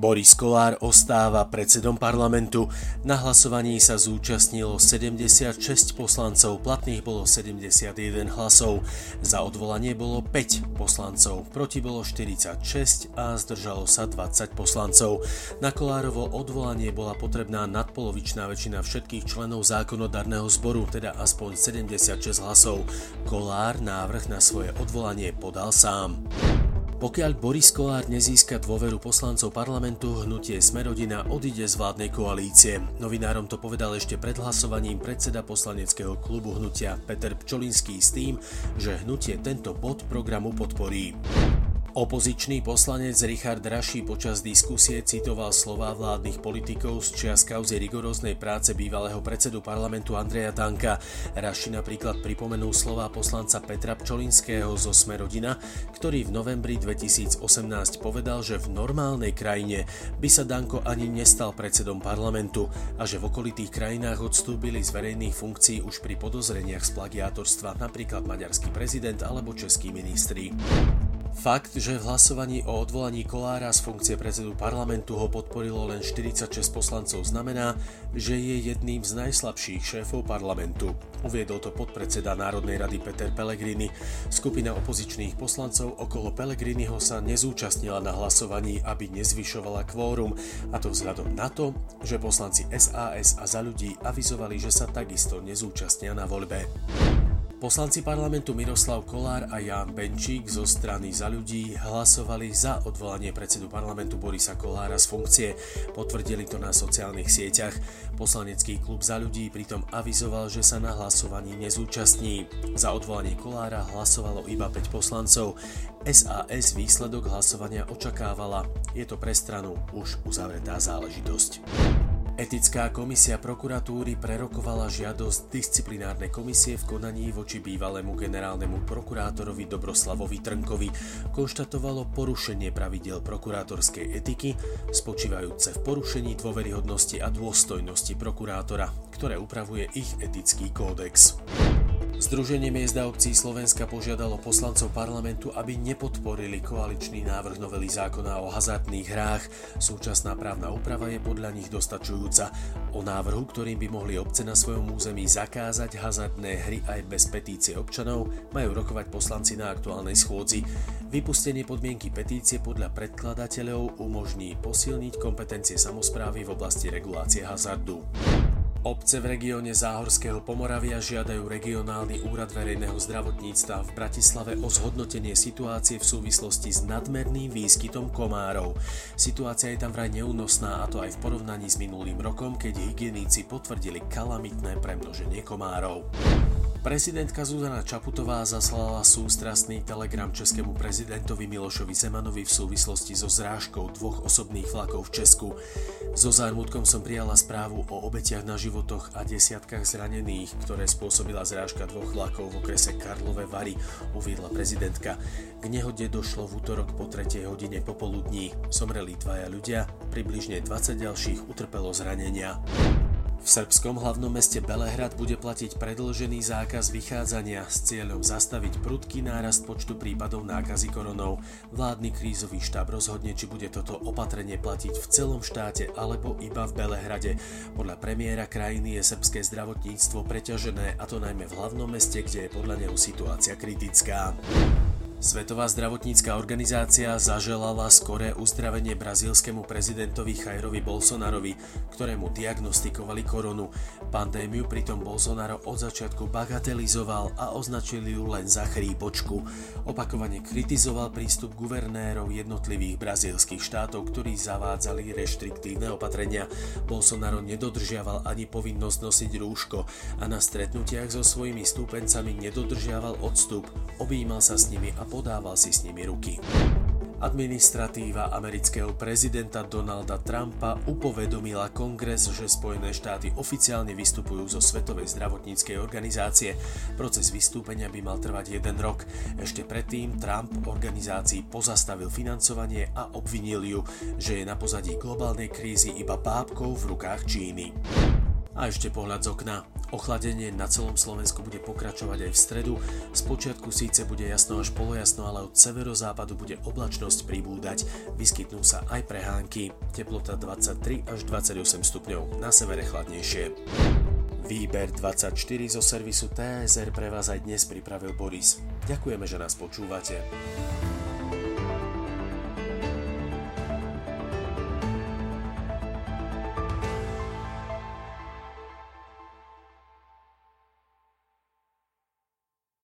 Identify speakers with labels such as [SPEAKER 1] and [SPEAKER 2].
[SPEAKER 1] Boris Kolár ostáva predsedom parlamentu. Na hlasovaní sa zúčastnilo 76 poslancov, platných bolo 71 hlasov. Za odvolanie bolo 5 poslancov, proti bolo 46 a zdržalo sa 20 poslancov. Na Kolárovo odvolanie bola potrebná nadpolovičná väčšina všetkých členov zákonodarného zboru, teda aspoň 76 hlasov. Kolár návrh na svoje odvolanie podal sám. Pokiaľ Boris Kolár nezíska dôveru poslancov parlamentu, hnutie Smerodina odíde z vládnej koalície. Novinárom to povedal ešte pred hlasovaním predseda poslaneckého klubu hnutia Peter Pčolinský s tým, že hnutie tento bod programu podporí. Opozičný poslanec Richard Raši počas diskusie citoval slová vládnych politikov z čias kauzy rigoróznej práce bývalého predsedu parlamentu Andreja Danka. Raši napríklad pripomenul slová poslanca Petra Pčolinského zo Smerodina, ktorý v novembri 2018 povedal, že v normálnej krajine by sa Danko ani nestal predsedom parlamentu a že v okolitých krajinách odstúpili z verejných funkcií už pri podozreniach z plagiátorstva, napríklad maďarský prezident alebo český ministri. Fakt, že v hlasovaní o odvolaní Kolára z funkcie predsedu parlamentu ho podporilo len 46 poslancov znamená, že je jedným z najslabších šéfov parlamentu. Uviedol to podpredseda Národnej rady Peter Pellegrini. Skupina opozičných poslancov okolo Pellegriniho sa nezúčastnila na hlasovaní, aby nezvyšovala kvórum, a to vzhľadom na to, že poslanci SAS a za ľudí avizovali, že sa takisto nezúčastnia na voľbe. Poslanci parlamentu Miroslav Kolár a Jan Benčík zo strany za ľudí hlasovali za odvolanie predsedu parlamentu Borisa Kolára z funkcie. Potvrdili to na sociálnych sieťach. Poslanecký klub za ľudí pritom avizoval, že sa na hlasovaní nezúčastní. Za odvolanie Kolára hlasovalo iba 5 poslancov. SAS výsledok hlasovania očakávala. Je to pre stranu už uzavretá záležitosť. Etická komisia prokuratúry prerokovala žiadosť disciplinárnej komisie v konaní voči bývalému generálnemu prokurátorovi Dobroslavovi Trnkovi. Konštatovalo porušenie pravidel prokurátorskej etiky, spočívajúce v porušení dôveryhodnosti a dôstojnosti prokurátora, ktoré upravuje ich etický kódex. Združenie miest a obcí Slovenska požiadalo poslancov parlamentu, aby nepodporili koaličný návrh novely zákona o hazardných hrách. Súčasná právna úprava je podľa nich dostačujúca. O návrhu, ktorým by mohli obce na svojom území zakázať hazardné hry aj bez petície občanov, majú rokovať poslanci na aktuálnej schôdzi. Vypustenie podmienky petície podľa predkladateľov umožní posilniť kompetencie samozprávy v oblasti regulácie hazardu. Obce v regióne Záhorského Pomoravia žiadajú regionálny úrad verejného zdravotníctva v Bratislave o zhodnotenie situácie v súvislosti s nadmerným výskytom komárov. Situácia je tam vraj neúnosná a to aj v porovnaní s minulým rokom, keď hygieníci potvrdili kalamitné premnoženie komárov. Prezidentka Zuzana Čaputová zaslala sústrastný telegram českému prezidentovi Milošovi Zemanovi v súvislosti so zrážkou dvoch osobných vlakov v Česku. So zármutkom som prijala správu o obetiach na životoch a desiatkách zranených, ktoré spôsobila zrážka dvoch vlakov v okrese Karlové Vary, uviedla prezidentka. K nehode došlo v útorok po 3. hodine popoludní. Somreli dvaja ľudia, približne 20 ďalších utrpelo zranenia. V srbskom hlavnom meste Belehrad bude platiť predlžený zákaz vychádzania s cieľom zastaviť prudký nárast počtu prípadov nákazy koronou. Vládny krízový štáb rozhodne, či bude toto opatrenie platiť v celom štáte alebo iba v Belehrade. Podľa premiéra krajiny je srbské zdravotníctvo preťažené a to najmä v hlavnom meste, kde je podľa neho situácia kritická. Svetová zdravotnícka organizácia zaželala skoré uzdravenie brazílskému prezidentovi Jairovi Bolsonarovi, ktorému diagnostikovali koronu. Pandémiu pritom Bolsonaro od začiatku bagatelizoval a označil ju len za chrípočku. Opakovane kritizoval prístup guvernérov jednotlivých brazílskych štátov, ktorí zavádzali reštriktívne opatrenia. Bolsonaro nedodržiaval ani povinnosť nosiť rúško a na stretnutiach so svojimi stúpencami nedodržiaval odstup, objímal sa s nimi a podával si s nimi ruky. Administratíva amerického prezidenta Donalda Trumpa upovedomila kongres, že Spojené štáty oficiálne vystupujú zo Svetovej zdravotníckej organizácie. Proces vystúpenia by mal trvať jeden rok. Ešte predtým Trump organizácii pozastavil financovanie a obvinil ju, že je na pozadí globálnej krízy iba bábkou v rukách Číny. A ešte pohľad z okna. Ochladenie na celom Slovensku bude pokračovať aj v stredu. Spočiatku síce bude jasno až polojasno, ale od severozápadu bude oblačnosť pribúdať. Vyskytnú sa aj prehánky. Teplota 23 až 28 stupňov, na severe chladnejšie. Výber 24 zo servisu TSR pre vás aj dnes pripravil Boris. Ďakujeme, že nás počúvate.